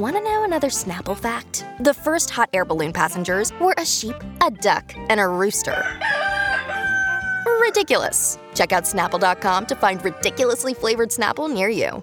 Want to know another Snapple fact? The first hot air balloon passengers were a sheep, a duck, and a rooster. Ridiculous. Check out snapple.com to find ridiculously flavored Snapple near you.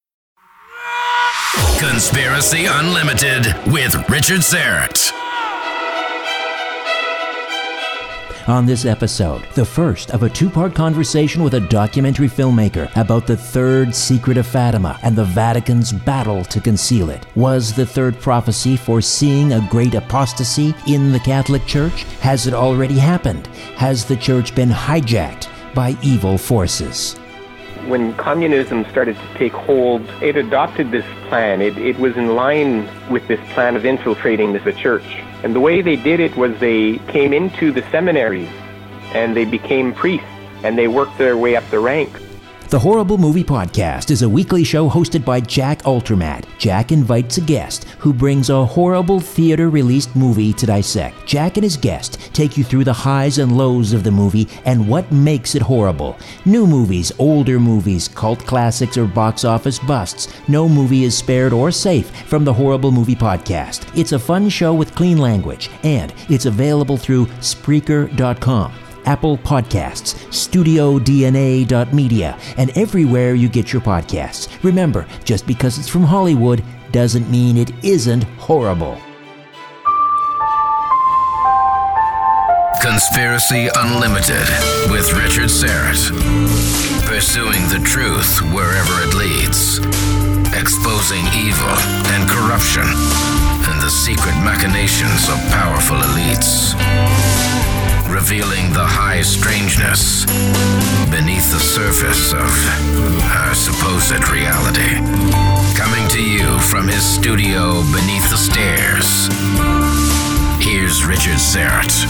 Conspiracy Unlimited with Richard Syrett. On this episode, the first of a two part conversation with a documentary filmmaker about the third secret of Fatima and the Vatican's battle to conceal it. Was the third prophecy foreseeing a great apostasy in the Catholic Church? Has it already happened? Has the Church been hijacked by evil forces? When communism started to take hold, it adopted this plan. It, it was in line with this plan of infiltrating the church. And the way they did it was they came into the seminaries and they became priests and they worked their way up the ranks. The Horrible Movie Podcast is a weekly show hosted by Jack Altermat. Jack invites a guest who brings a horrible theater released movie to dissect. Jack and his guest take you through the highs and lows of the movie and what makes it horrible. New movies, older movies, cult classics, or box office busts. No movie is spared or safe from the Horrible Movie Podcast. It's a fun show with clean language, and it's available through Spreaker.com. Apple Podcasts, StudioDNA.media, and everywhere you get your podcasts. Remember, just because it's from Hollywood doesn't mean it isn't horrible. Conspiracy Unlimited with Richard Syrett. Pursuing the truth wherever it leads. Exposing evil and corruption and the secret machinations of powerful elites revealing the high strangeness beneath the surface of our supposed reality. Coming to you from his studio beneath the stairs, here's Richard Syrett.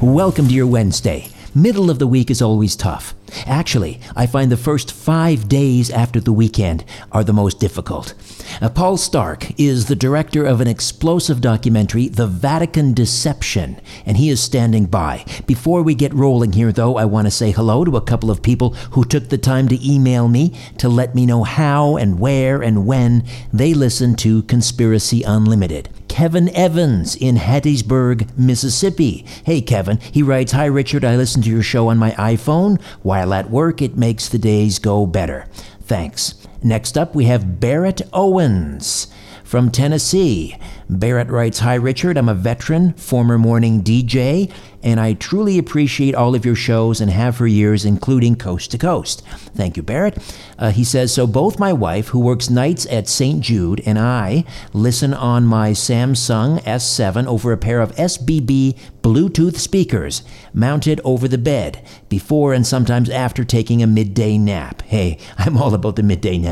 Welcome to your Wednesday. Middle of the week is always tough. Actually, I find the first five days after the weekend are the most difficult. Uh, Paul Stark is the director of an explosive documentary, The Vatican Deception, and he is standing by. Before we get rolling here, though, I want to say hello to a couple of people who took the time to email me to let me know how and where and when they listen to Conspiracy Unlimited. Kevin Evans in Hattiesburg, Mississippi. Hey, Kevin. He writes Hi, Richard. I listen to your show on my iPhone. While at work, it makes the days go better. Thanks. Next up, we have Barrett Owens. from Tennessee. Barrett writes Hi, Richard. I'm a veteran, former morning DJ, and I truly appreciate all of your shows and have for years, including Coast to Coast. Thank you, Barrett. Uh, he says So both my wife, who works nights at St. Jude, and I listen on my Samsung S7 over a pair of SBB Bluetooth speakers mounted over the bed before and sometimes after taking a midday nap. Hey, I'm all about the midday nap.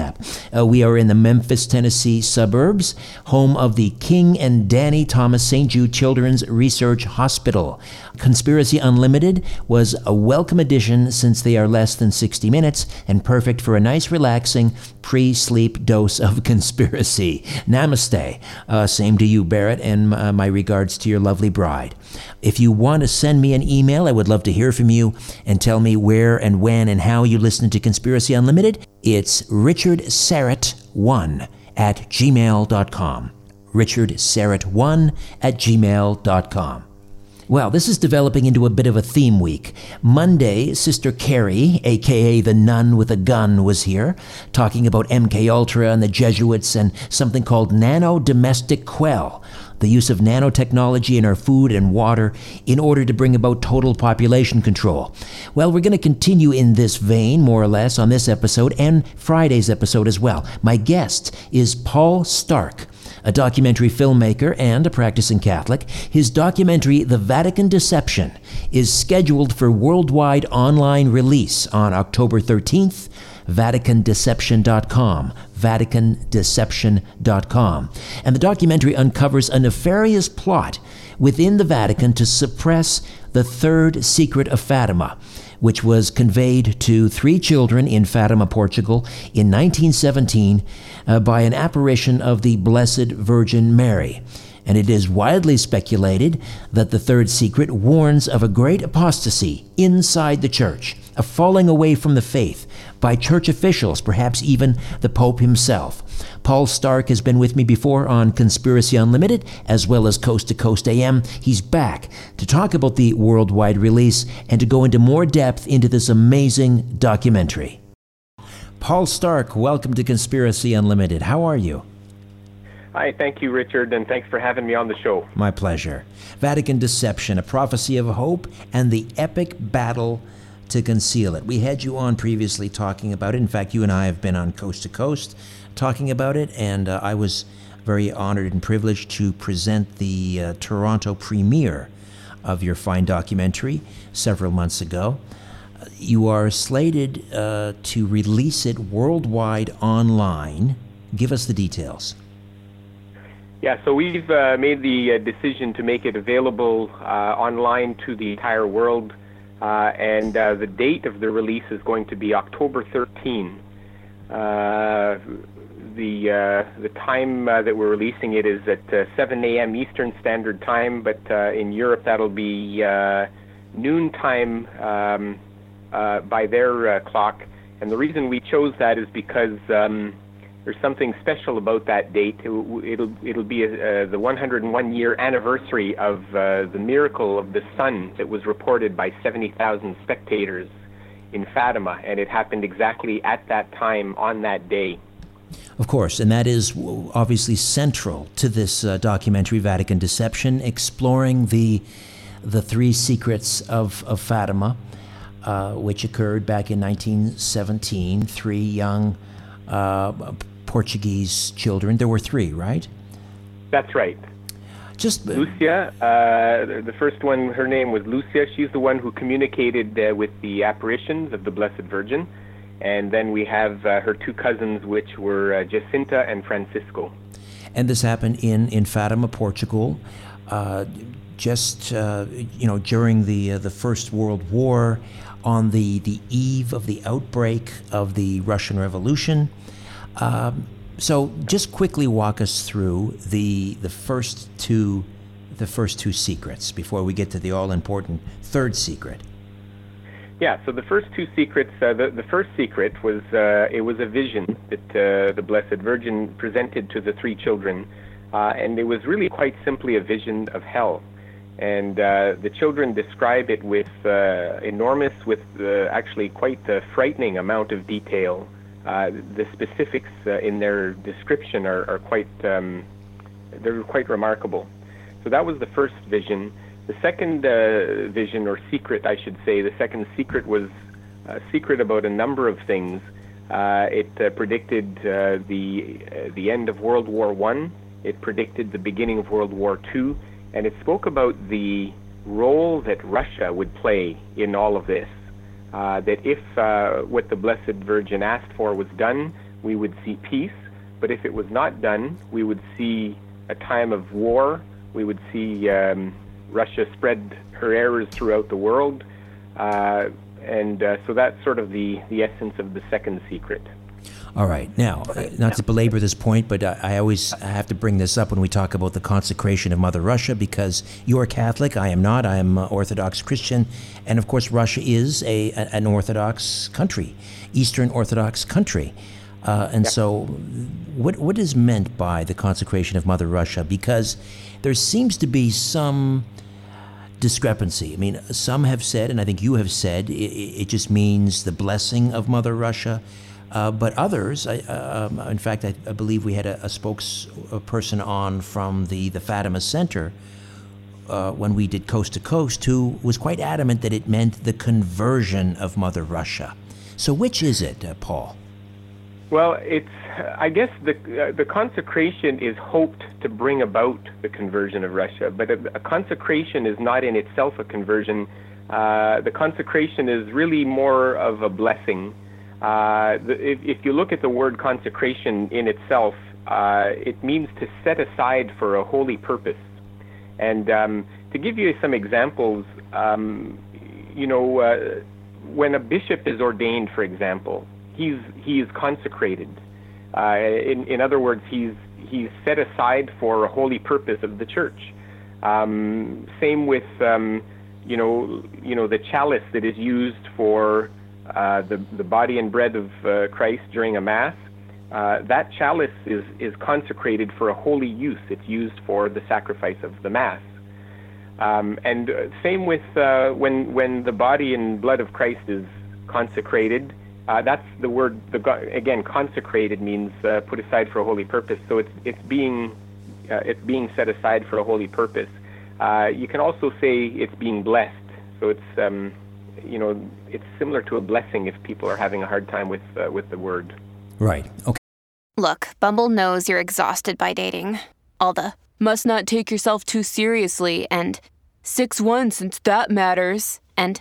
Uh, we are in the Memphis, Tennessee suburbs, home of the King and Danny Thomas St. Jude Children's Research Hospital. Conspiracy Unlimited was a welcome addition since they are less than 60 minutes and perfect for a nice, relaxing pre sleep dose of conspiracy. Namaste. Uh, same to you, Barrett, and uh, my regards to your lovely bride. If you want to send me an email, I would love to hear from you and tell me where and when and how you listen to Conspiracy Unlimited. It's richardsyrett1 at gmail.com. richardsyrett1 at gmail.com. Well, this is developing into a bit of a theme week. Monday, Sister Carrie, aka the nun with a gun, was here, talking about MK Ultra and the Jesuits and something called nano domestic quell, the use of nanotechnology in our food and water in order to bring about total population control. Well, we're going to continue in this vein, more or less, on this episode and Friday's episode as well. My guest is Paul Stark a documentary filmmaker and a practicing Catholic. His documentary, The Vatican Deception, is scheduled for worldwide online release on October 13th. VaticanDeception.com. VaticanDeception.com. And the documentary uncovers a nefarious plot within the Vatican to suppress the third secret of Fatima which was conveyed to three children in Fatima, Portugal in 1917 uh, by an apparition of the Blessed Virgin Mary. And it is widely speculated that the third secret warns of a great apostasy inside the church, a falling away from the faith by church officials, perhaps even the Pope himself. Paul Stark has been with me before on Conspiracy Unlimited, as well as Coast to Coast AM. He's back to talk about the worldwide release and to go into more depth into this amazing documentary. Paul Stark, welcome to Conspiracy Unlimited. How are you? Hi, thank you, Richard, and thanks for having me on the show. My pleasure. Vatican Deception, a prophecy of hope, and the epic battle to conceal it. We had you on previously talking about it. In fact, you and I have been on Coast to Coast talking about it, and uh, I was very honored and privileged to present the uh, Toronto premiere of your fine documentary several months ago. You are slated uh, to release it worldwide online. Give us the details. Yeah, so we've uh, made the uh, decision to make it available uh, online to the entire world, and the date of the release is going to be October 13 the uh, the time uh, that we're releasing it is at uh, 7 a.m. Eastern Standard Time, but uh, in Europe that'll be uh, noon time um, uh, by their uh, clock. And the reason we chose that is because um, there's something special about that date. It, will it'll be uh, the 101 year anniversary of uh, the miracle of the sun that was reported by 70,000 spectators in Fatima, and it happened exactly at that time on that day. Of course, and that is obviously central to this uh, documentary, Vatican Deception, exploring the the three secrets of, of Fatima, uh, which occurred back in 1917. Three young uh, Portuguese children. There were three, right? That's right. Just uh, Lucia, uh, the first one, her name was Lucia. She's the one who communicated uh, with the apparitions of the Blessed Virgin. And then we have uh, her two cousins, which were uh, Jacinta and Francisco. And this happened in, in Fatima, Portugal, uh, just uh, you know during the uh, the First World War, on the, the eve of the outbreak of the Russian Revolution. Um, so just quickly walk us through the the first two the first two secrets before we get to the all important third secret. Yeah, so the first two secrets, uh, the, the first secret was uh, it was a vision that uh, the Blessed Virgin presented to the three children, uh, and it was really quite simply a vision of hell. And uh, the children describe it with uh, enormous, with actually quite a frightening amount of detail. Uh, the specifics uh, in their description are, are quite um, they're quite remarkable. So that was the first vision. The second uh, vision, or secret, I should say, the second secret was a secret about a number of things. Uh, it uh, predicted uh, the the end of World War One. It predicted the beginning of World War Two, and it spoke about the role that Russia would play in all of this. Uh, that if uh, what the Blessed Virgin asked for was done, we would see peace. But if it was not done, we would see a time of war. We would see um, Russia spread her errors throughout the world. Uh, and uh, so that's sort of the, the essence of the second secret. All right. Now, uh, not to belabor this point, but I, always have to bring this up when we talk about the consecration of Mother Russia because you're Catholic, I am not. I am Orthodox Christian. And of course, Russia is a, an Orthodox country, Eastern Orthodox country. Uh, and yeah. so, what, what is meant by the consecration of Mother Russia? Because there seems to be some discrepancy. I mean, some have said, and I think you have said, it, it just means the blessing of Mother Russia. Uh, but others, I, uh, um, in fact, I, I, believe we had a, a spokesperson on from the, the Fatima Center uh, when we did Coast to Coast who was quite adamant that it meant the conversion of Mother Russia. So, which is it, uh, Paul? Well, it's I guess the uh, the consecration is hoped to bring about the conversion of Russia, but a, a consecration is not in itself a conversion. Uh, the consecration is really more of a blessing uh, the, if, if, you look at the word consecration in itself, uh, it means to set aside for a holy purpose. And um, to give you some examples, um, you know, uh, when a bishop is ordained, for example, he's he is consecrated. Uh, in, in other words, he's he's set aside for a holy purpose of the church. Um, same with um, you know you know the chalice that is used for uh, the, the body and bread of uh, Christ during a Mass, uh, that chalice is, is consecrated for a holy use. It's used for the sacrifice of the Mass. Um, and uh, same with uh, when, when the body and blood of Christ is consecrated. that's the word, the, again, consecrated means put aside for a holy purpose. So it's, it's, being, it's being set aside for a holy purpose. you can also say it's being blessed. So it's, um, you know, it's similar to a blessing if people are having a hard time with uh, with the word. Right. Okay. Look, Bumble knows you're exhausted by dating. All the must not take yourself too seriously and 6 1 since that matters. And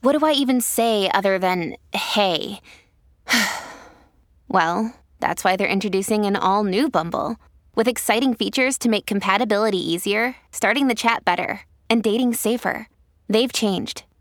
what do I even say other than hey? well, that's why they're introducing an all new Bumble with exciting features to make compatibility easier, starting the chat better, and dating safer. They've changed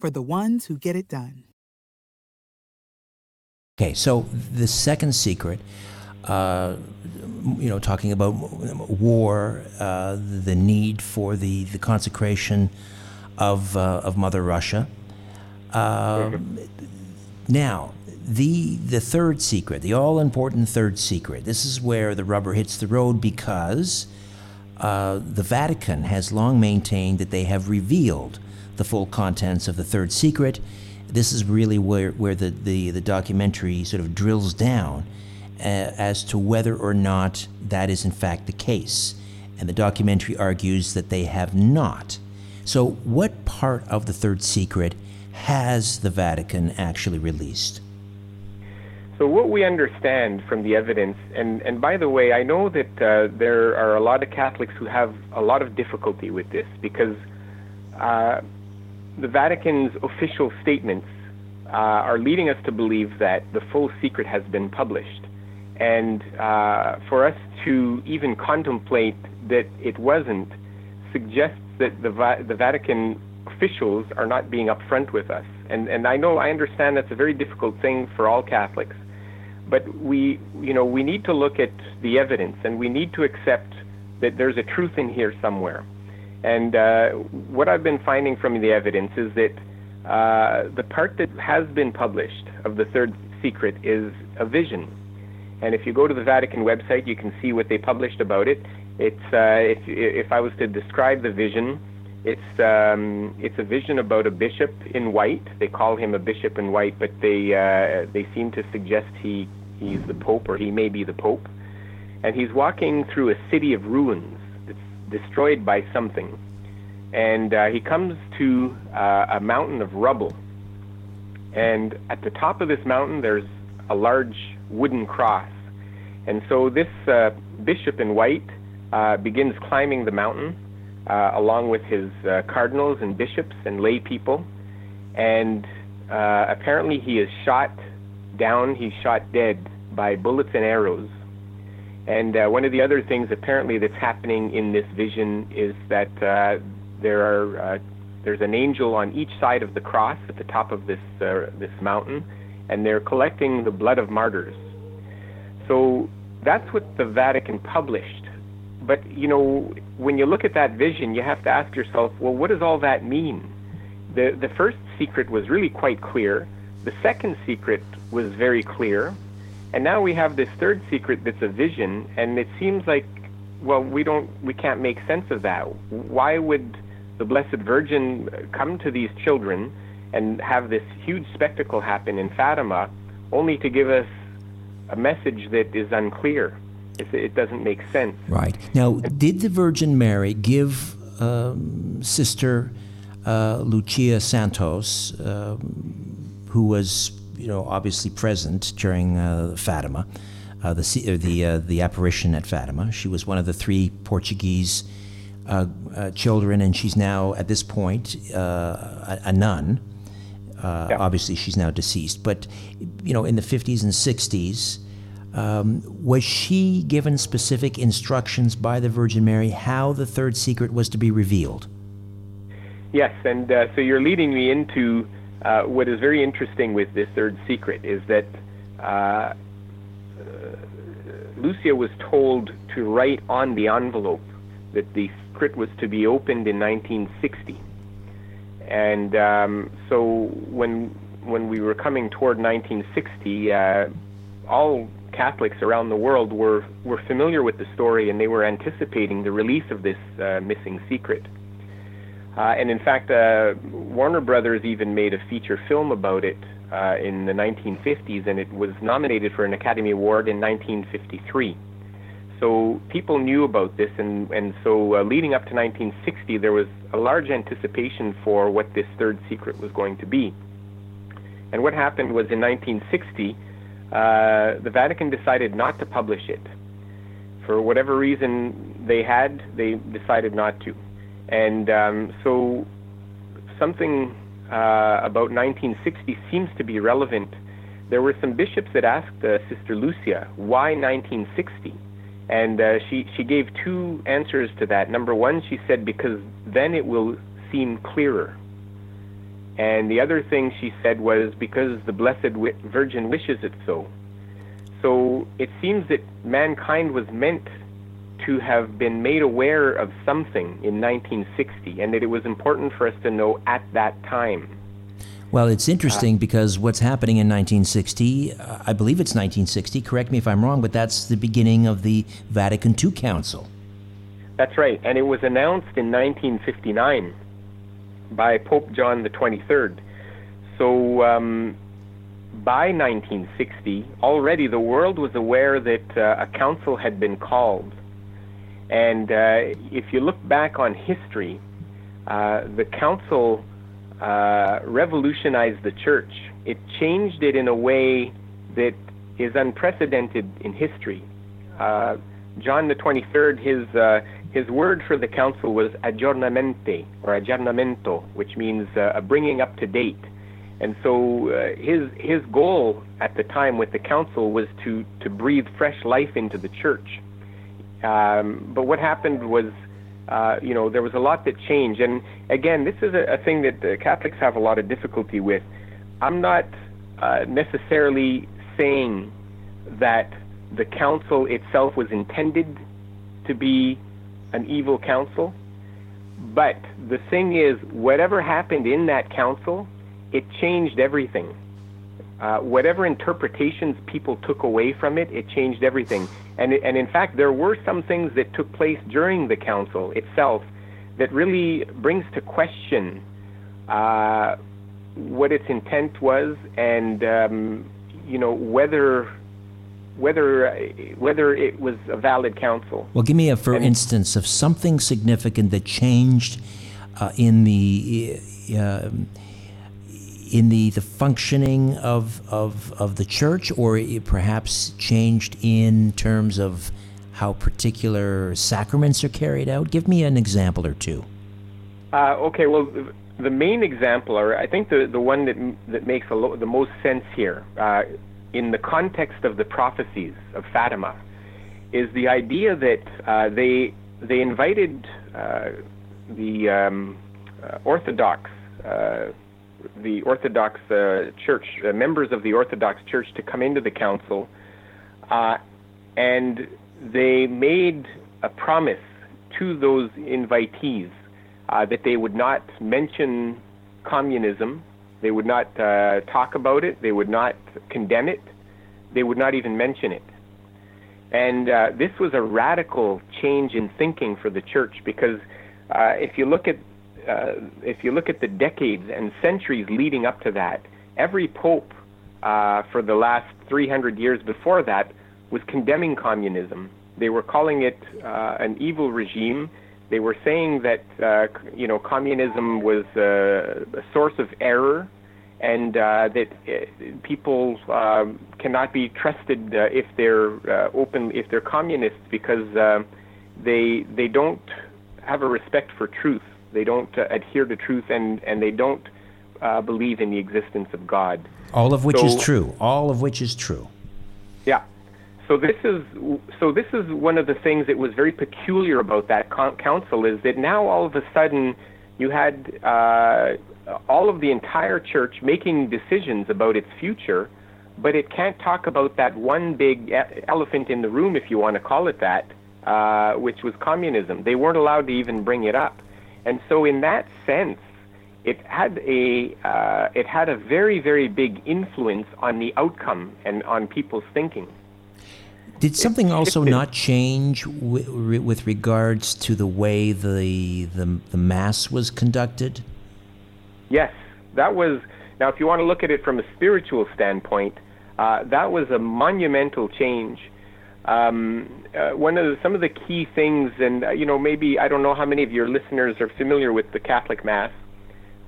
for the ones who get it done. Okay, so the second secret, uh, you know, talking about war, uh, the need for the, the consecration of, uh, of Mother Russia. Um, now, the, the third secret, the all important third secret, this is where the rubber hits the road because uh, the Vatican has long maintained that they have revealed the full contents of the third secret. This is really where, where the, the, the documentary sort of drills down uh, as to whether or not that is in fact the case. And the documentary argues that they have not. So, what part of the third secret has the Vatican actually released? So, what we understand from the evidence, and, and by the way, I know that uh, there are a lot of Catholics who have a lot of difficulty with this because uh, the Vatican's official statements uh, are leading us to believe that the full secret has been published. And uh, for us to even contemplate that it wasn't suggests that the, Va- the Vatican officials are not being upfront with us. And, and I know, I understand that's a very difficult thing for all Catholics. but we, you know, we need to look at the evidence and we need to accept that there's a truth in here somewhere. And uh, what I've been finding from the evidence is that uh, the part that has been published of the third secret is a vision. And if you go to the Vatican website, you can see what they published about it. It's uh, if if I was to describe the vision, it's um, it's a vision about a bishop in white. They call him a bishop in white, but they uh, they seem to suggest he he's the pope or he may be the pope. And he's walking through a city of ruins destroyed by something. And uh, he comes to uh, a mountain of rubble. And at the top of this mountain, there's a large wooden cross. And so this uh, bishop in white uh, begins climbing the mountain uh, along with his uh, cardinals and bishops and lay people. And apparently he is shot down, he's shot dead by bullets and arrows. And uh, one of the other things apparently that's happening in this vision is that uh, there are uh, there's an angel on each side of the cross at the top of this uh, this mountain, and they're collecting the blood of martyrs. So that's what the Vatican published. But you know, when you look at that vision, you have to ask yourself, well, what does all that mean? The the first secret was really quite clear. The second secret was very clear, and now we have this third secret that's a vision, and it seems like, well, we don't, we can't make sense of that. Why would the Blessed Virgin come to these children and have this huge spectacle happen in Fatima, only to give us a message that is unclear? It, doesn't make sense. Right now, did the Virgin Mary give um, Sister uh, Lucia Santos, uh, who was you know, obviously present during uh, Fatima, uh, the the uh, the apparition at Fatima. She was one of the three Portuguese uh, uh, children, and she's now at this point uh, a, a, nun. Yeah. Obviously, she's now deceased, but you know, in the 50s and 60s. Um, was she given specific instructions by the Virgin Mary how the third secret was to be revealed? Yes, and so you're leading me into uh, what is very interesting with this third secret is that uh, uh, Lucia was told to write on the envelope that the secret was to be opened in 1960. And um, so when when we were coming toward 1960, uh, all Catholics around the world were were familiar with the story, and they were anticipating the release of this uh, missing secret. Uh, and in fact, uh, Warner Brothers even made a feature film about it uh, in the 1950s, and it was nominated for an Academy Award in 1953. So people knew about this, and, and so uh, leading up to 1960, there was a large anticipation for what this third secret was going to be. And what happened was in 1960, uh, the Vatican decided not to publish it. For whatever reason they had, they decided not to. And um, so something uh, about 1960 seems to be relevant. There were some bishops that asked uh, Sister Lucia, why 1960? And uh, she, she gave two answers to that. Number one, she said, because then it will seem clearer. And the other thing she said was, because the Blessed Virgin wishes it so. So it seems that mankind was meant to have been made aware of something in 1960 and that it was important for us to know at that time. Well, it's interesting uh, because what's happening in 1960, uh, I believe it's 1960, correct me if I'm wrong, but that's the beginning of the Vatican II Council. That's right, and it was announced in 1959 by Pope John the 23rd. So um, by 1960, already the world was aware that uh, a council had been called and uh, if you look back on history, uh, the council uh, revolutionized the church. It changed it in a way that is unprecedented in history. Uh, John the 23rd, his uh, his word for the council was aggiornamente or aggiornamento, which means uh, a bringing up to date. And so uh, his his goal at the time with the council was to to breathe fresh life into the church. Um, but what happened was, uh, you know, there was a lot that changed. And again, this is a, a thing that Catholics have a lot of difficulty with. I'm not uh, necessarily saying that the council itself was intended to be an evil council. But the thing is, whatever happened in that council, it changed everything. Uh, whatever interpretations people took away from it, it changed everything. And, and in fact, there were some things that took place during the council itself that really brings to question uh, what its intent was and um, you know whether whether whether it was a valid council. Well, give me a for and instance of something significant that changed uh, in the uh, in the, the functioning of, of, of the church, or perhaps changed in terms of how particular sacraments are carried out? Give me an example or two. Uh, okay, well, the main example, or I think the, the one that, that makes lo- the most sense here, uh, in the context of the prophecies of Fatima, is the idea that uh, they, they invited uh, the um, uh, Orthodox uh, the Orthodox uh, Church, uh, members of the Orthodox Church, to come into the council, uh, and they made a promise to those invitees uh, that they would not mention communism, they would not uh, talk about it, they would not condemn it, they would not even mention it. And uh, this was a radical change in thinking for the church because if you look at uh, if you look at the decades and centuries leading up to that, every pope uh, for the last 300 years before that was condemning communism. They were calling it uh, an evil regime. They were saying that uh, you know communism was uh, a source of error, and uh, that people um, cannot be trusted if they're open if they're communists because they they don't have a respect for truth. They don't uh, adhere to truth, and and they don't uh, believe in the existence of God. All of which so, is true. All of which is true. Yeah. So this is so this is one of the things that was very peculiar about that council is that now all of a sudden you had uh, all of the entire church making decisions about its future, but it can't talk about that one big elephant in the room, if you want to call it that, uh, which was communism. They weren't allowed to even bring it up. And so, in that sense, it had a uh, it had a very very big influence on the outcome and on people's thinking. Did something it, also it, not change w- with regards to the way the, the the mass was conducted? Yes, that was. Now, if you want to look at it from a spiritual standpoint, uh, that was a monumental change um, uh, one of the, some of the key things, and uh, you know, maybe I don't know how many of your listeners are familiar with the Catholic Mass,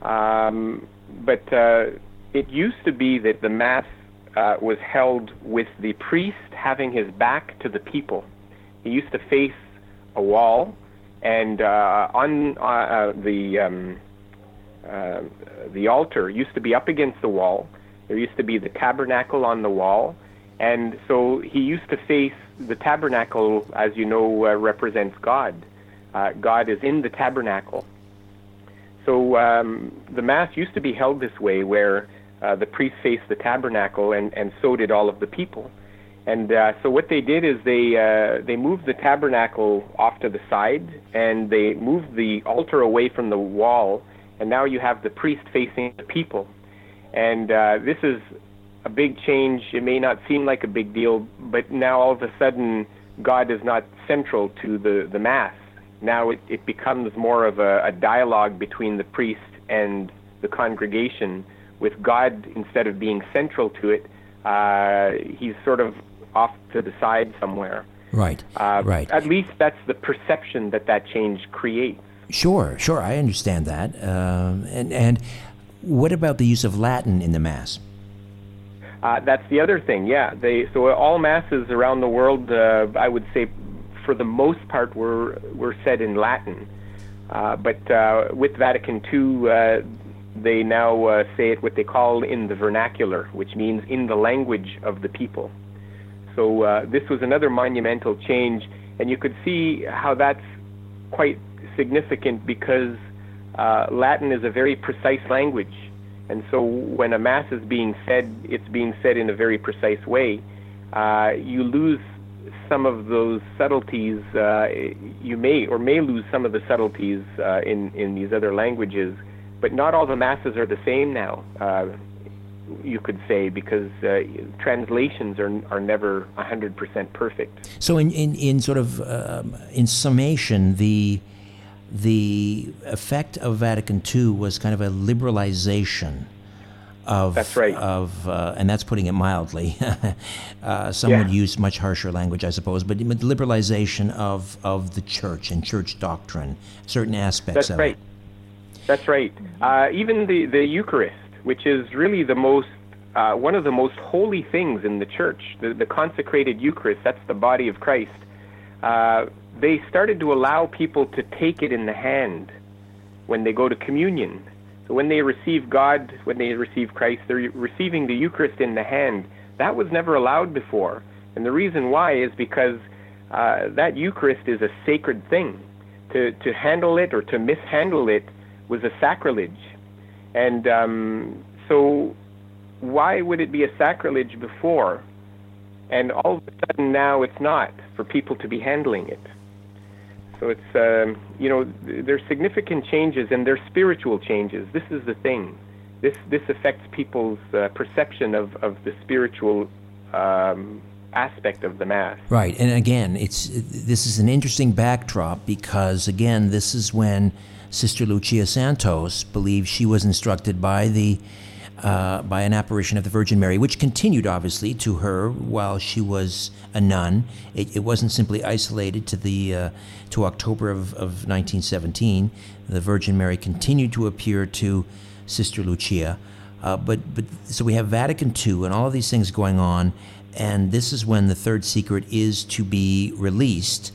um, but uh, it used to be that the Mass uh, was held with the priest having his back to the people. He used to face a wall, and uh, on uh, the um, the altar used to be up against the wall. There used to be the tabernacle on the wall, and so he used to face the tabernacle, as you know, uh, represents God. Uh, God is in the tabernacle. So um, the Mass used to be held this way, where uh, the priest faced the tabernacle, and, and so did all of the people. And uh, so what they did is they uh, they moved the tabernacle off to the side, and they moved the altar away from the wall, and now you have the priest facing the people. And uh, this is a big change. It may not seem like a big deal, but now all of a sudden, God is not central to the, the Mass. Now it, it becomes more of a, a dialogue between the priest and the congregation, with God, instead of being central to it, uh, he's sort of off to the side somewhere. Right. Uh, right. At least that's the perception that that change creates. Sure, sure, I understand that. Um, and and what about the use of Latin in the Mass? Uh, that's the other thing. Yeah, they so all masses around the world, uh, I would say, for the most part, were were said in Latin. Uh, but uh, with Vatican II, uh, they now uh, say it what they call in the vernacular, which means in the language of the people. So this was another monumental change, and you could see how that's quite significant because Latin is a very precise language and so when a mass is being said, it's being said in a very precise way. uh, you lose some of those subtleties. Uh, you may or may lose some of the subtleties uh, in in these other languages, but not all the masses are the same now. Uh, you could say because uh, translations are are never 100% perfect. So in in, in sort of um, in summation, the the effect of Vatican II was kind of a liberalization of that's right. of uh, and that's putting it mildly. uh, some yeah. would use much harsher language, I suppose, but the liberalization of of the church and church doctrine, certain aspects that's of right. it. That's right. Uh, even the the Eucharist, which is really the most uh, one of the most holy things in the church, the, the consecrated Eucharist. That's the body of Christ. They started to allow people to take it in the hand when they go to communion so when they receive God, when they receive Christ, they're receiving the Eucharist in the hand. That was never allowed before. And the reason why is because uh, that Eucharist is a sacred thing. To, to handle it or to mishandle it was a sacrilege. And um, so, why would it be a sacrilege before? And all of a sudden now it's not for people to be handling it. So it's um, you know there's significant changes and there's spiritual changes. This is the thing. This this affects people's uh, perception of of the spiritual. Um, aspect of the mass. Right, and again, it's this is an interesting backdrop because again, this is when Sister Lucia Santos believes she was instructed by the uh, by an apparition of the Virgin Mary, which continued obviously to her while she was a nun. It, it wasn't simply isolated to the uh, to October of, of 1917. The Virgin Mary continued to appear to Sister Lucia. Uh, but but so we have Vatican II and all of these things going on, and this is when the third secret is to be released.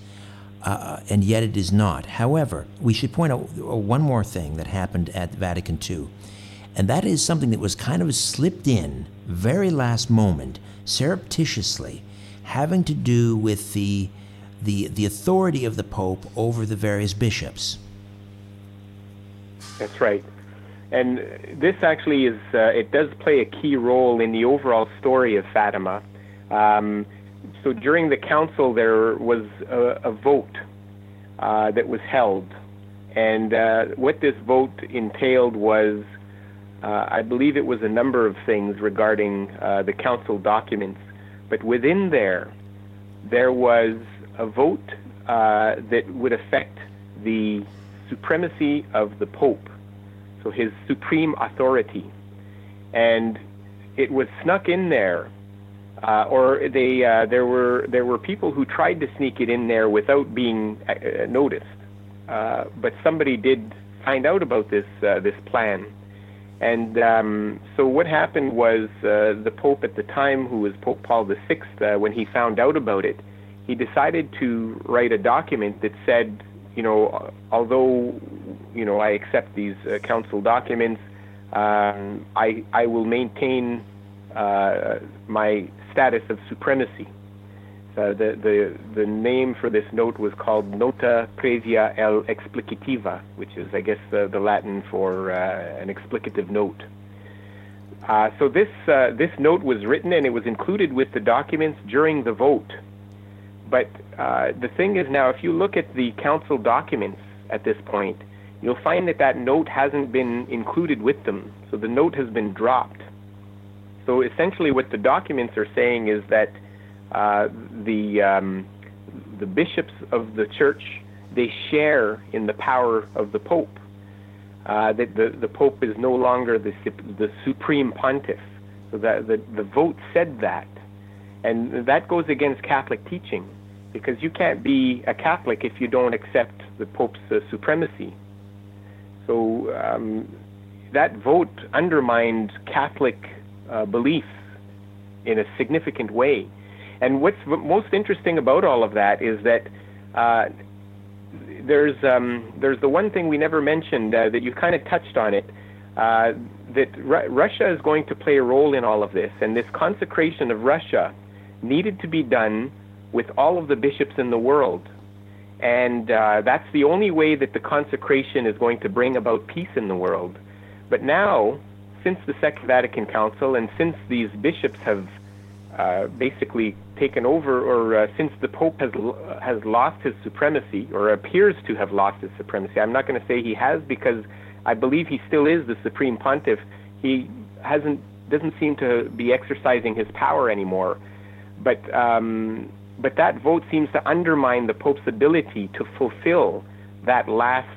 Uh, and yet it is not. However, we should point out one more thing that happened at Vatican II. And that is something that was kind of slipped in very last moment, surreptitiously, having to do with the, the, the authority of the Pope over the various bishops. That's right. And this actually is, uh, it does play a key role in the overall story of Fatima. Um, so during the council, there was a, a vote uh, that was held. And uh, what this vote entailed was uh, I believe it was a number of things regarding uh, the council documents, but within there, there was a vote uh, that would affect the supremacy of the Pope, so his supreme authority. And it was snuck in there, uh, or they, uh, there, were, there were people who tried to sneak it in there without being uh, noticed. but somebody did find out about this, this plan and um, so what happened was uh, the Pope at the time, who was Pope Paul VI, uh, when he found out about it, he decided to write a document that said, you know, although, you know, I accept these uh, council documents, um, I, I will maintain uh, my status of supremacy. Uh, the, the, the name for this note was called Nota Praevia el Explicativa, which is, I guess, the, the Latin for uh, an explicative note. Uh, so this, uh, this note was written and it was included with the documents during the vote. But uh, the thing is now, if you look at the council documents at this point, you'll find that that note hasn't been included with them. So the note has been dropped. So essentially, what the documents are saying is that uh, the um, the bishops of the church they share in the power of the pope. Uh, that the the pope is no longer the the supreme pontiff. So that the the vote said that, and that goes against Catholic teaching, because you can't be a Catholic if you don't accept the pope's uh, supremacy. So um, that vote undermined Catholic uh, beliefs in a significant way. And what's most interesting about all of that is that uh, there's um, there's the one thing we never mentioned uh, that you kind of touched on it. Uh, that Ru- Russia is going to play a role in all of this, and this consecration of Russia needed to be done with all of the bishops in the world. And uh, that's the only way that the consecration is going to bring about peace in the world. But now, since the Second Vatican Council and since these bishops have uh, basically taken over, or uh, since the Pope has has lost his supremacy, or appears to have lost his supremacy. I'm not going to say he has because I believe he still is the supreme pontiff. He hasn't doesn't seem to be exercising his power anymore, but um, but that vote seems to undermine the Pope's ability to fulfill that last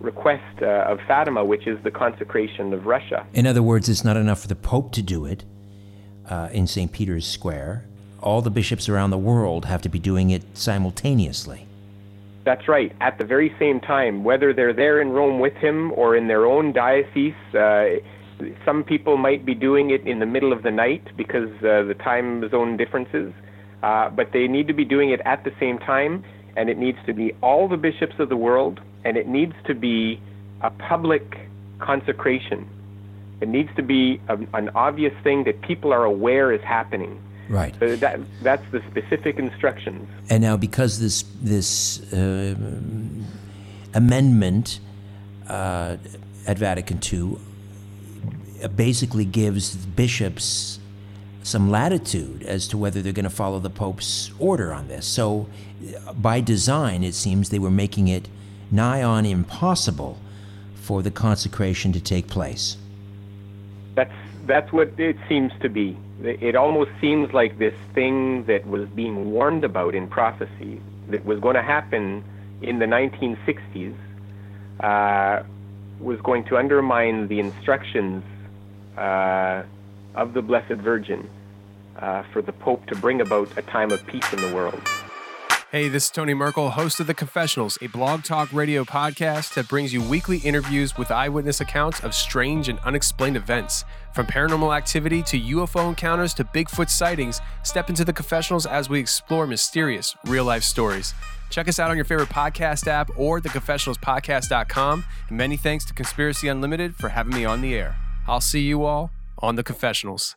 request uh, of Fatima, which is the consecration of Russia. In other words, it's not enough for the Pope to do it uh, in St. Peter's Square. All the bishops around the world have to be doing it simultaneously. That's right, at the very same time, whether they're there in Rome with him or in their own diocese. Uh, some people might be doing it in the middle of the night because uh, the time zone differences, uh, but they need to be doing it at the same time, and it needs to be all the bishops of the world and it needs to be a public consecration. It needs to be a, an obvious thing that people are aware is happening. Right. So that that's the specific instructions. And now, because this this uh, amendment uh, at Vatican II basically gives bishops some latitude as to whether they're going to follow the Pope's order on this. So, by design, it seems they were making it nigh on impossible for the consecration to take place. That's that's what it seems to be. It almost seems like this thing that was being warned about in prophecy that was going to happen in the 1960s uh, was going to undermine the instructions uh, of the Blessed Virgin uh, for the Pope to bring about a time of peace in the world. Hey, this is Tony Merkel, host of The Confessionals, a blog talk radio podcast that brings you weekly interviews with eyewitness accounts of strange and unexplained events. From paranormal activity to UFO encounters to Bigfoot sightings, step into The Confessionals as we explore mysterious, real life stories. Check us out on your favorite podcast app or theconfessionalspodcast.com. And many thanks to Conspiracy Unlimited for having me on the air. I'll see you all on The Confessionals.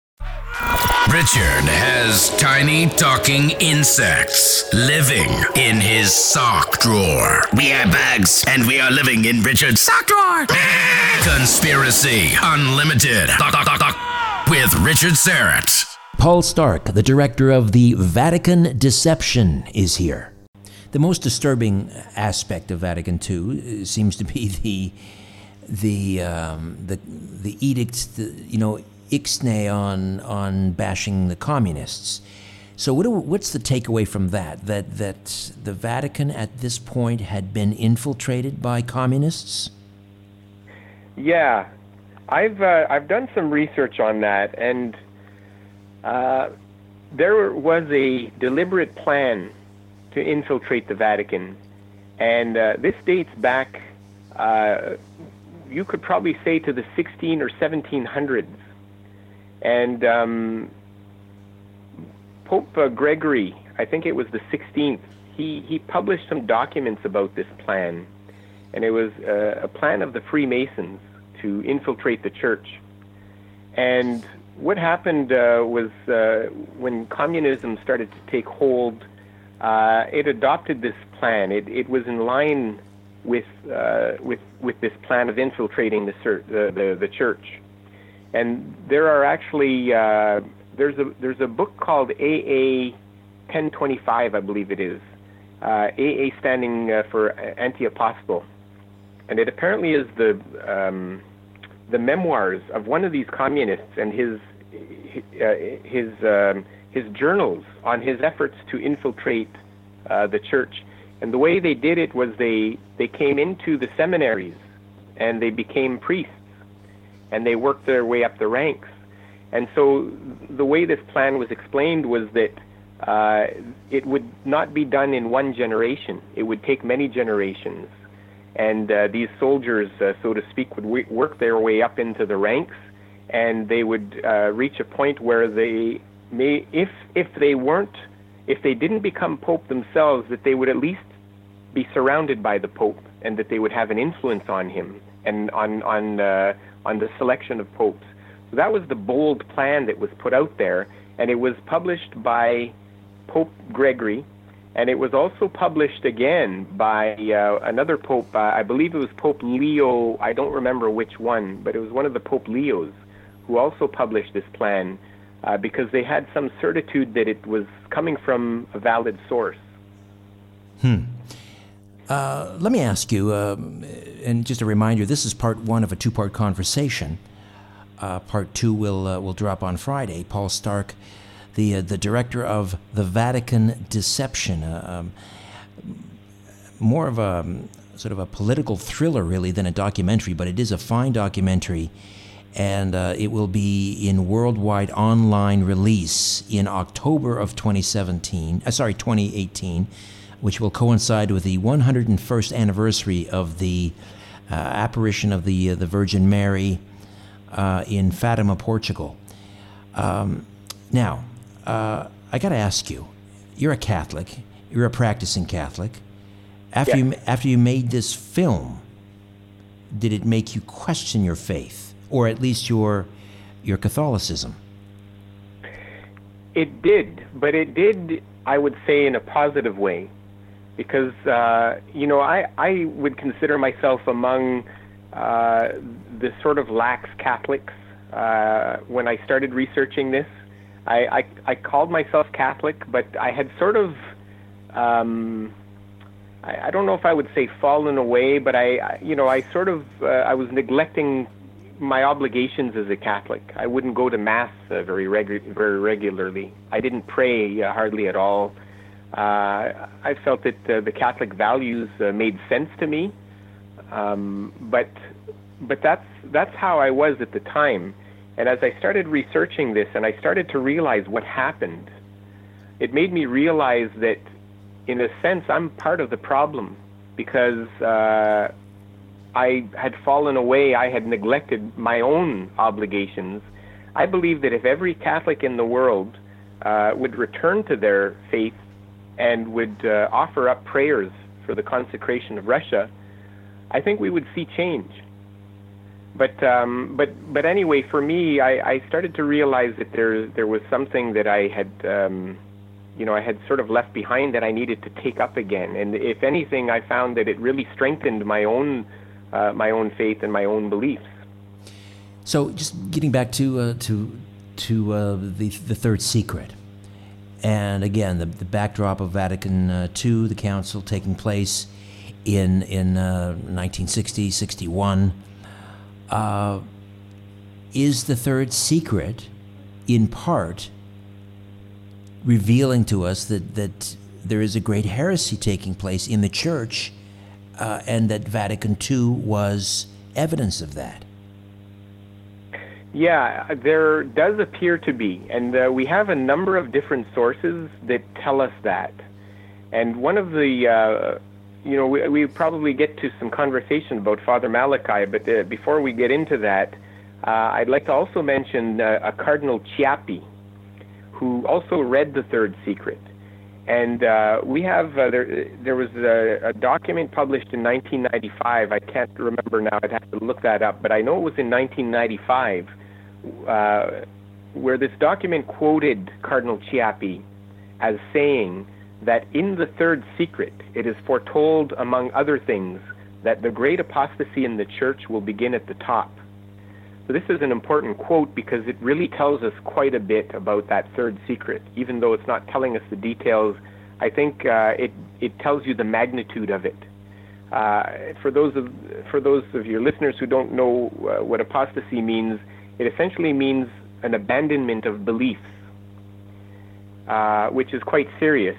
Richard has tiny talking insects living in his sock drawer. We are bugs, and we are living in Richard's sock drawer. Conspiracy Unlimited. With Richard Syrett. Paul Stark, the director of the Vatican Deception, is here. The most disturbing aspect of Vatican II seems to be the the um, the the the, you know, ixnay on on bashing the communists. So what do, what's the takeaway from that? That that the Vatican at this point had been infiltrated by communists? Yeah, I've uh, I've done some research on that, and uh, there was a deliberate plan to infiltrate the Vatican, and uh, this dates back. Uh, you could probably say to the 16 or 1700s. And um, Pope uh, Gregory, I think it was the 16th, he, he published some documents about this plan. And it was uh, a plan of the Freemasons to infiltrate the church. And what happened uh, was uh, when communism started to take hold, uh, it adopted this plan. It, it was in line with, uh, with, with this plan of infiltrating the, the, the church and there are actually uh, there's a there's a book called AA 1025, I believe it is. Uh, AA standing uh, for anti-apostle, and it apparently is the um, the memoirs of one of these communists and his uh, his um, his journals on his efforts to infiltrate uh, the church. And the way they did it was they they came into the seminaries and they became priests and they worked their way up the ranks. And so the way this plan was explained was that uh, it would not be done in one generation. It would take many generations. And uh, these soldiers, uh, so to speak, would w- work their way up into the ranks and they would uh, reach a point where they may, if if they weren't, if they didn't become pope themselves, that they would at least be surrounded by the pope, and that they would have an influence on him and on on uh, on the selection of popes. So that was the bold plan that was put out there, and it was published by Pope Gregory, and it was also published again by uh, another pope. Uh, I believe it was Pope Leo. I don't remember which one, but it was one of the Pope Leos who also published this plan uh, because they had some certitude that it was coming from a valid source. Hmm. Uh, let me ask you, um, and just a reminder, this is part one of a two-part conversation. Uh, part two will uh, will drop on Friday. Paul Stark, the uh, the director of the Vatican Deception, uh, um, more of a um, sort of a political thriller, really, than a documentary, but it is a fine documentary, and uh, it will be in worldwide online release in October of 2017. sorry, 2018 which will coincide with the 101st anniversary of the uh, apparition of the, uh, the Virgin Mary uh, in Fatima, Portugal. Um, now, uh, I got to ask you you're a Catholic, you're a practicing Catholic. After, you, after you made this film, did it make you question your faith, or at least your, your Catholicism? It did, but it did, I would say, in a positive way because uh, you know I I would consider myself among uh, the sort of lax Catholics uh, when I started researching this. I, I I called myself Catholic, but I had sort of um, I, I don't know if I would say fallen away, but I, I you know I sort of uh, I was neglecting my obligations as a Catholic. I wouldn't go to mass uh, very regu- very regularly. I didn't pray uh, hardly at all. Uh, I felt that uh, the Catholic values uh, made sense to me, um, but but that's that's how I was at the time. And as I started researching this, and I started to realize what happened, it made me realize that, in a sense, I'm part of the problem because uh, I had fallen away. I had neglected my own obligations. I believe that if every Catholic in the world uh, would return to their faith and would uh, offer up prayers for the consecration of Russia, I think we would see change. But um, but but anyway, for me, I, I started to realize that there there was something that I had um, you know I had sort of left behind that I needed to take up again. And if anything, I found that it really strengthened my own uh, my own faith and my own beliefs. So, just getting back to uh, to to uh, the the third secret. And again, the, the backdrop of Vatican uh, II, the council taking place in, in uh, 1960, 61, uh, is the third secret in part revealing to us that, that there is a great heresy taking place in the church uh, and that Vatican II was evidence of that. Yeah, there does appear to be, and uh, we have a number of different sources that tell us that. And one of the, uh, you know, we, we probably get to some conversation about Father Malachi, but uh, before we get into that, uh, I'd like to also mention uh, a Cardinal Ciappi, who also read the Third Secret. And uh, we have uh, there. There was a, a, document published in 1995. I can't remember now. I'd have to look that up. But I know it was in 1995, uh, where this document quoted Cardinal Ciappi as saying that in the third secret it is foretold, among other things, that the great apostasy in the church will begin at the top. So this is an important quote because it really tells us quite a bit about that third secret. Even though it's not telling us the details, I think uh, it it tells you the magnitude of it. Uh, for those of for those of your listeners who don't know uh, what apostasy means, it essentially means an abandonment of beliefs, uh, which is quite serious.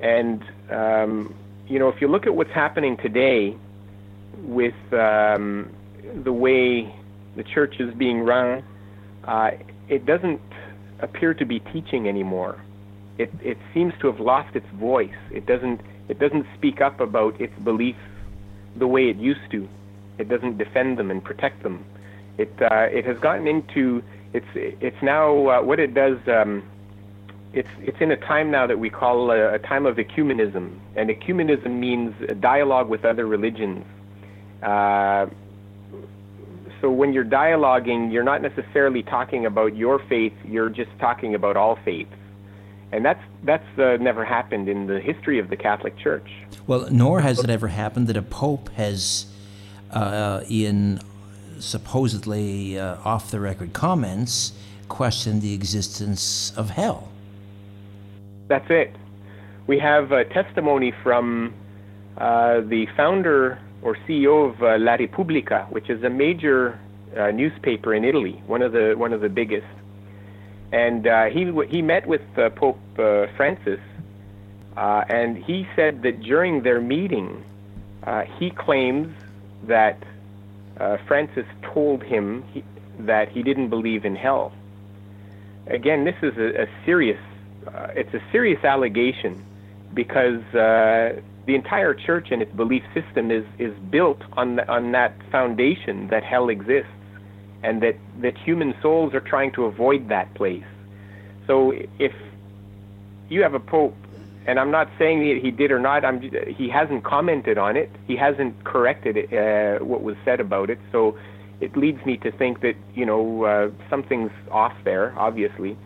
And, um, you know, if you look at what's happening today with um, the way the church is being run, uh, it doesn't appear to be teaching anymore. It, it seems to have lost its voice. It doesn't, it doesn't speak up about its beliefs the way it used to. It doesn't defend them and protect them It uh, it has gotten into it's it's now uh, what it does. Um, it's it's in a time now that we call a, a, time of ecumenism, and ecumenism means dialogue with other religions. Uh, so when you're dialoguing, you're not necessarily talking about your faith; you're just talking about all faiths, and that's that's uh, never happened in the history of the Catholic Church. Well, nor has it ever happened that a pope has, uh, in supposedly uh, off the record comments, questioned the existence of hell. That's it. We have a testimony from uh, the founder or CEO of uh, La Repubblica, which is a major uh, newspaper in Italy, one of the one of the biggest. And uh, he he met with uh, Pope Francis, and he said that during their meeting, he claims that uh, Francis told him he, that he didn't believe in hell. Again, this is a, a serious, uh, it's a serious allegation because uh, the entire church and its belief system is, is built on, the, on that foundation that hell exists and that, that human souls are trying to avoid that place. So if you have a pope and I'm not saying that he did or not. I'm he hasn't commented on it. He hasn't corrected it, uh, what was said about it. So it leads me to think that you know uh, something's off there, obviously.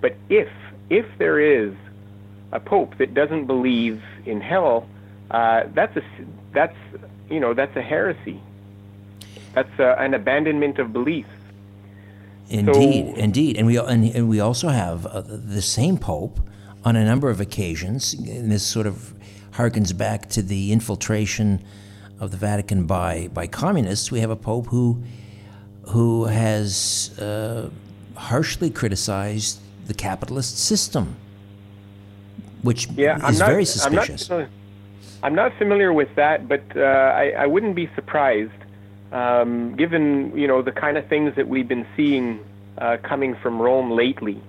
But if if there is a pope that doesn't believe in hell, uh, that's a that's you know that's a heresy. That's uh, an abandonment of belief. Indeed, so, indeed, and we and, and we also have uh, the same pope on a number of occasions, and this sort of harkens back to the infiltration of the Vatican by, by communists, we have a pope who, who has uh, harshly criticized the capitalist system, which yeah, is not, very suspicious. I'm not, I'm not, familiar with that, but uh, I, I, wouldn't be surprised, um, given you know the kind of things that we've been seeing uh, coming from Rome lately.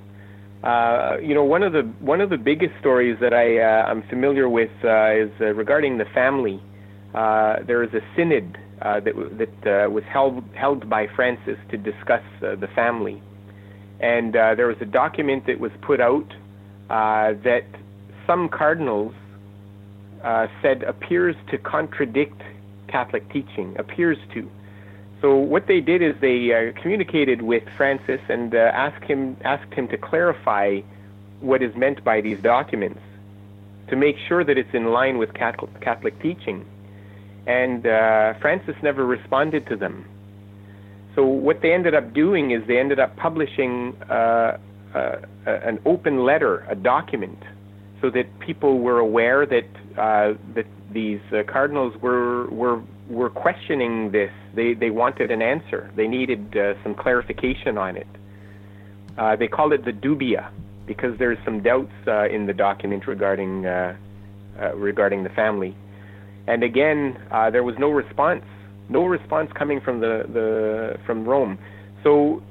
Uh, you know, one of the one of the biggest stories that I uh, I'm familiar with uh, is uh, regarding the family. Uh, there is a synod that that was held held by Francis to discuss the family, and there was a document that was put out that some cardinals said appears to contradict Catholic teaching. Appears to. So what they did is they uh, communicated with Francis and uh, asked him asked him to clarify what is meant by these documents, to make sure that it's in line with Catholic, teaching. And uh, Francis never responded to them. So what they ended up doing is they ended up publishing uh, uh, an open letter, a document, so that people were aware that uh, that these cardinals were were were questioning this. They they wanted an answer. They needed uh, some clarification on it. Uh, they called it the dubia because there's some doubts uh, in the document regarding uh, uh, regarding the family. And again, uh, there was no response. No response coming from the, the from Rome. So,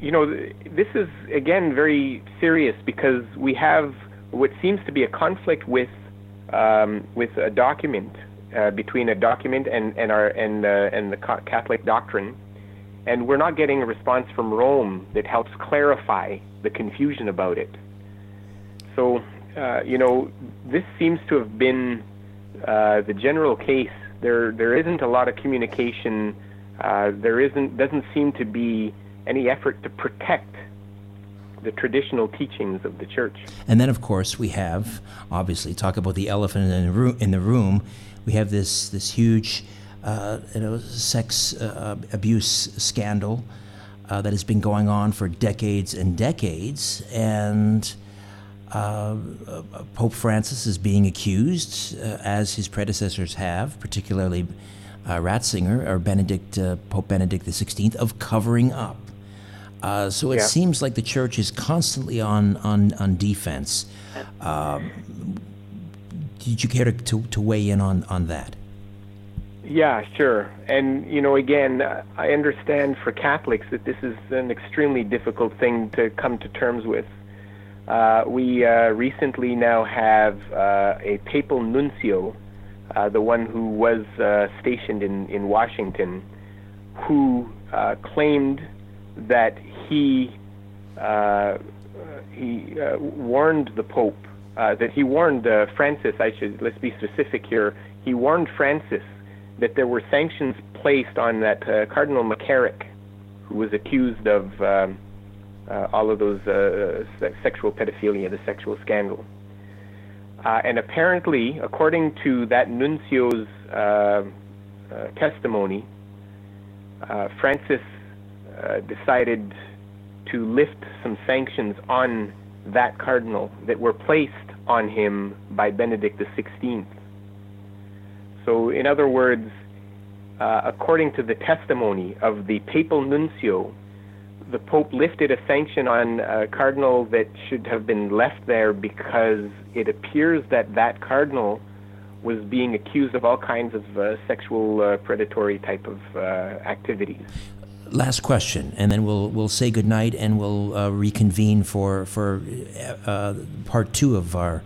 you know, this is again very serious because we have what seems to be a conflict with um, with a document uh, between a document and, and our and uh, and the Catholic doctrine, and we're not getting a response from Rome that helps clarify the confusion about it. So, uh, you know, this seems to have been uh, the general case. There there isn't a lot of communication. Uh, there isn't doesn't seem to be any effort to protect the traditional teachings of the church. And then, of course, we have obviously talk about the elephant in the room. In the room, we have this this huge, uh, you know, sex uh, abuse scandal uh, that has been going on for decades and decades, and. Uh, Pope Francis is being accused, uh, as his predecessors have, particularly uh, Ratzinger or Benedict, Pope Benedict XVI, of covering up. Uh, so it yeah. seems like the church is constantly on on on defense. Um, did you care to, to, weigh in on, on that? Yeah, sure. And, you know, again, I understand for Catholics that this is an extremely difficult thing to come to terms with. Uh, we uh, recently now have uh, a papal nuncio, uh, the one who was uh, stationed in, in Washington, who uh, claimed that he he warned the Pope uh, that he warned uh, Francis. I should let's be specific here. He warned Francis that there were sanctions placed on that uh, Cardinal McCarrick, who was accused of um, uh, all of those uh, se- sexual pedophilia, the sexual scandal. And apparently, according to that nuncio's testimony, Francis decided to lift some sanctions on that cardinal that were placed on him by Benedict XVI. So, in other words, uh, according to the testimony of the papal nuncio, the Pope lifted a sanction on a cardinal that should have been left there because it appears that that cardinal was being accused of all kinds of uh, sexual uh, predatory type of uh, activities. Last question, and then we'll we'll say goodnight and we'll uh, reconvene for for uh, part two of our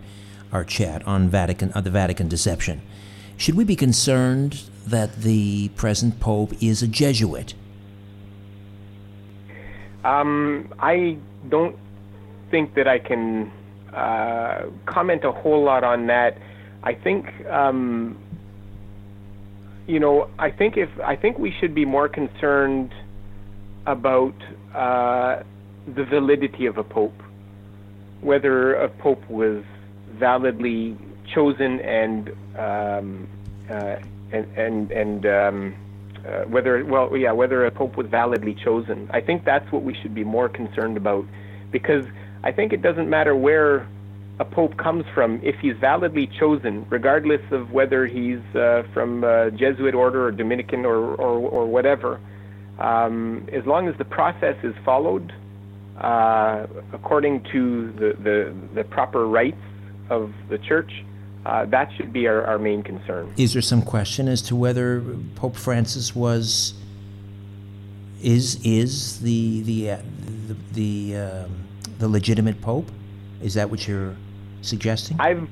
our chat on Vatican on the Vatican deception. Should we be concerned that the present Pope is a Jesuit? Um, I don't think that I can uh, comment a whole lot on that. I think, um, you know, I think if I think we should be more concerned about uh, the validity of a pope, whether a pope was validly chosen and um, uh, and and and um, uh, whether well yeah whether a pope was validly chosen. I think that's what we should be more concerned about because I think it doesn't matter where a pope comes from if he's validly chosen, regardless of whether he's uh, from uh, Jesuit order or Dominican or or, or whatever. Um, as long as the process is followed uh, according to the, the the proper rites of the church, uh, that should be our, our main concern. Is there some question as to whether Pope Francis was is is the the uh, the the, um, the legitimate pope? Is that what you're suggesting? I've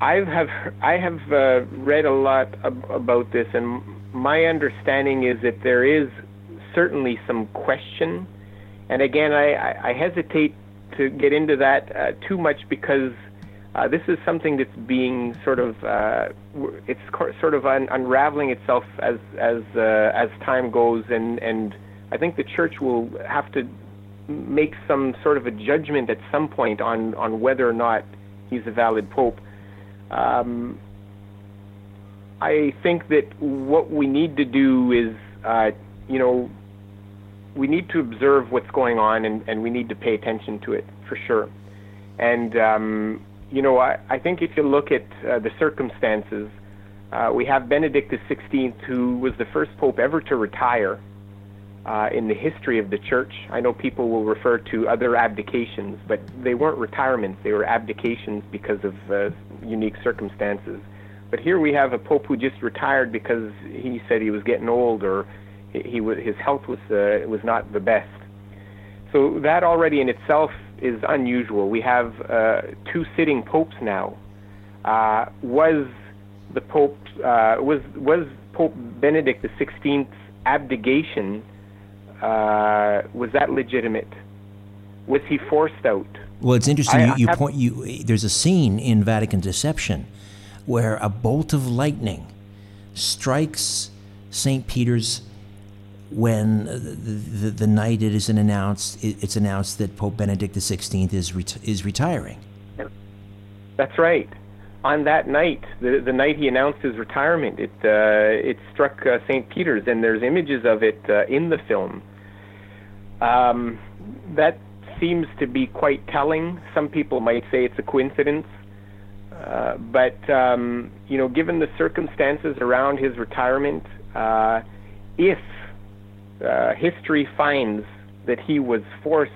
I've have I have uh, read a lot ab- about this, and my understanding is that there is certainly some question. And again, I, I, hesitate to get into that uh, too much because uh, this is something that's being sort of uh, it's sort of un- unraveling itself as as uh, as time goes, and and I think the church will have to make some sort of a judgment at some point on on whether or not he's a valid pope. Um, I think that what we need to do is, uh, you know, we need to observe what's going on and, and we need to pay attention to it for sure. And, um, you know, I, I think if you look at uh, the circumstances, uh, we have Benedict XVI, who was the first pope ever to retire uh, in the history of the church. I know people will refer to other abdications, but they weren't retirements, they were abdications because of uh, unique circumstances. But here we have a pope who just retired because he said he was getting old or he, was, his health was, uh, was not the best. So that already in itself is unusual. We have uh, two sitting popes now. Uh, was the pope uh, was was Pope Benedict the Sixteenth's abdication uh, was that legitimate? Was he forced out? Well, it's interesting. I- you, I have- point. You there's a scene in Vatican Deception where a bolt of lightning strikes Saint Peter's when the, the, the night it is announced. It's announced that Pope Benedict XVI is ret- is retiring. That's right. On that night, the the night he announced his retirement, it uh, it struck uh, St. Peter's, and there's images of it uh, in the film. Um, that seems to be quite telling. Some people might say it's a coincidence, uh, but um, you know, given the circumstances around his retirement, uh, if uh, history finds that he was forced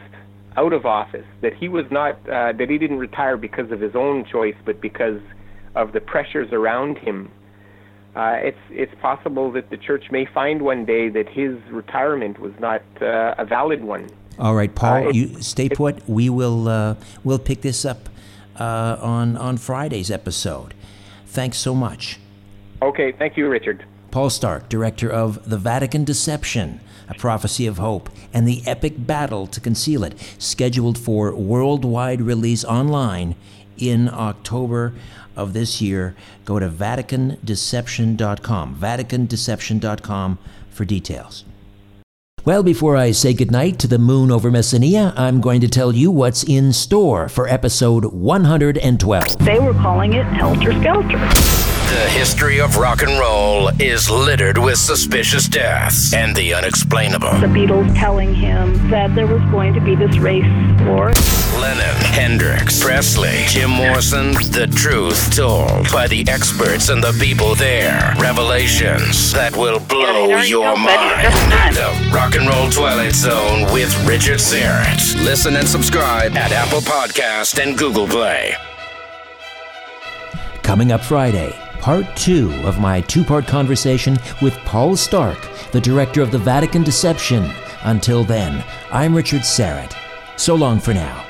out of office, that he was not, uh, that he didn't retire because of his own choice, but because of the pressures around him. Uh, it's it's possible that the church may find one day that his retirement was not uh, a valid one. All right, Paul, Uh, you stay put. We will uh, we'll pick this up uh, on on Friday's episode. Thanks so much. Okay, thank you, Richard. Paul Stark, director of The Vatican Deception, A Prophecy of Hope, and The Epic Battle to Conceal It, scheduled for worldwide release online in October of this year. Go to VaticanDeception.com, VaticanDeception.com for details. Well, before I say goodnight to the moon over Messenia, I'm going to tell you what's in store for episode 112. They were calling it Helter Skelter. The history of rock and roll is littered with suspicious deaths and the unexplainable. The Beatles telling him that there was going to be this race war. Lennon, Hendrix, Presley, Jim Morrison, the truth told by the experts and the people there. Revelations that will blow your mind. The Rock and Roll Twilight Zone with Richard Syrett. Listen and subscribe at Apple Podcast and Google Play. Coming up Friday, part two of my two part conversation with Paul Stark, the director of the Vatican Deception. Until then, I'm Richard Syrett. So long for now.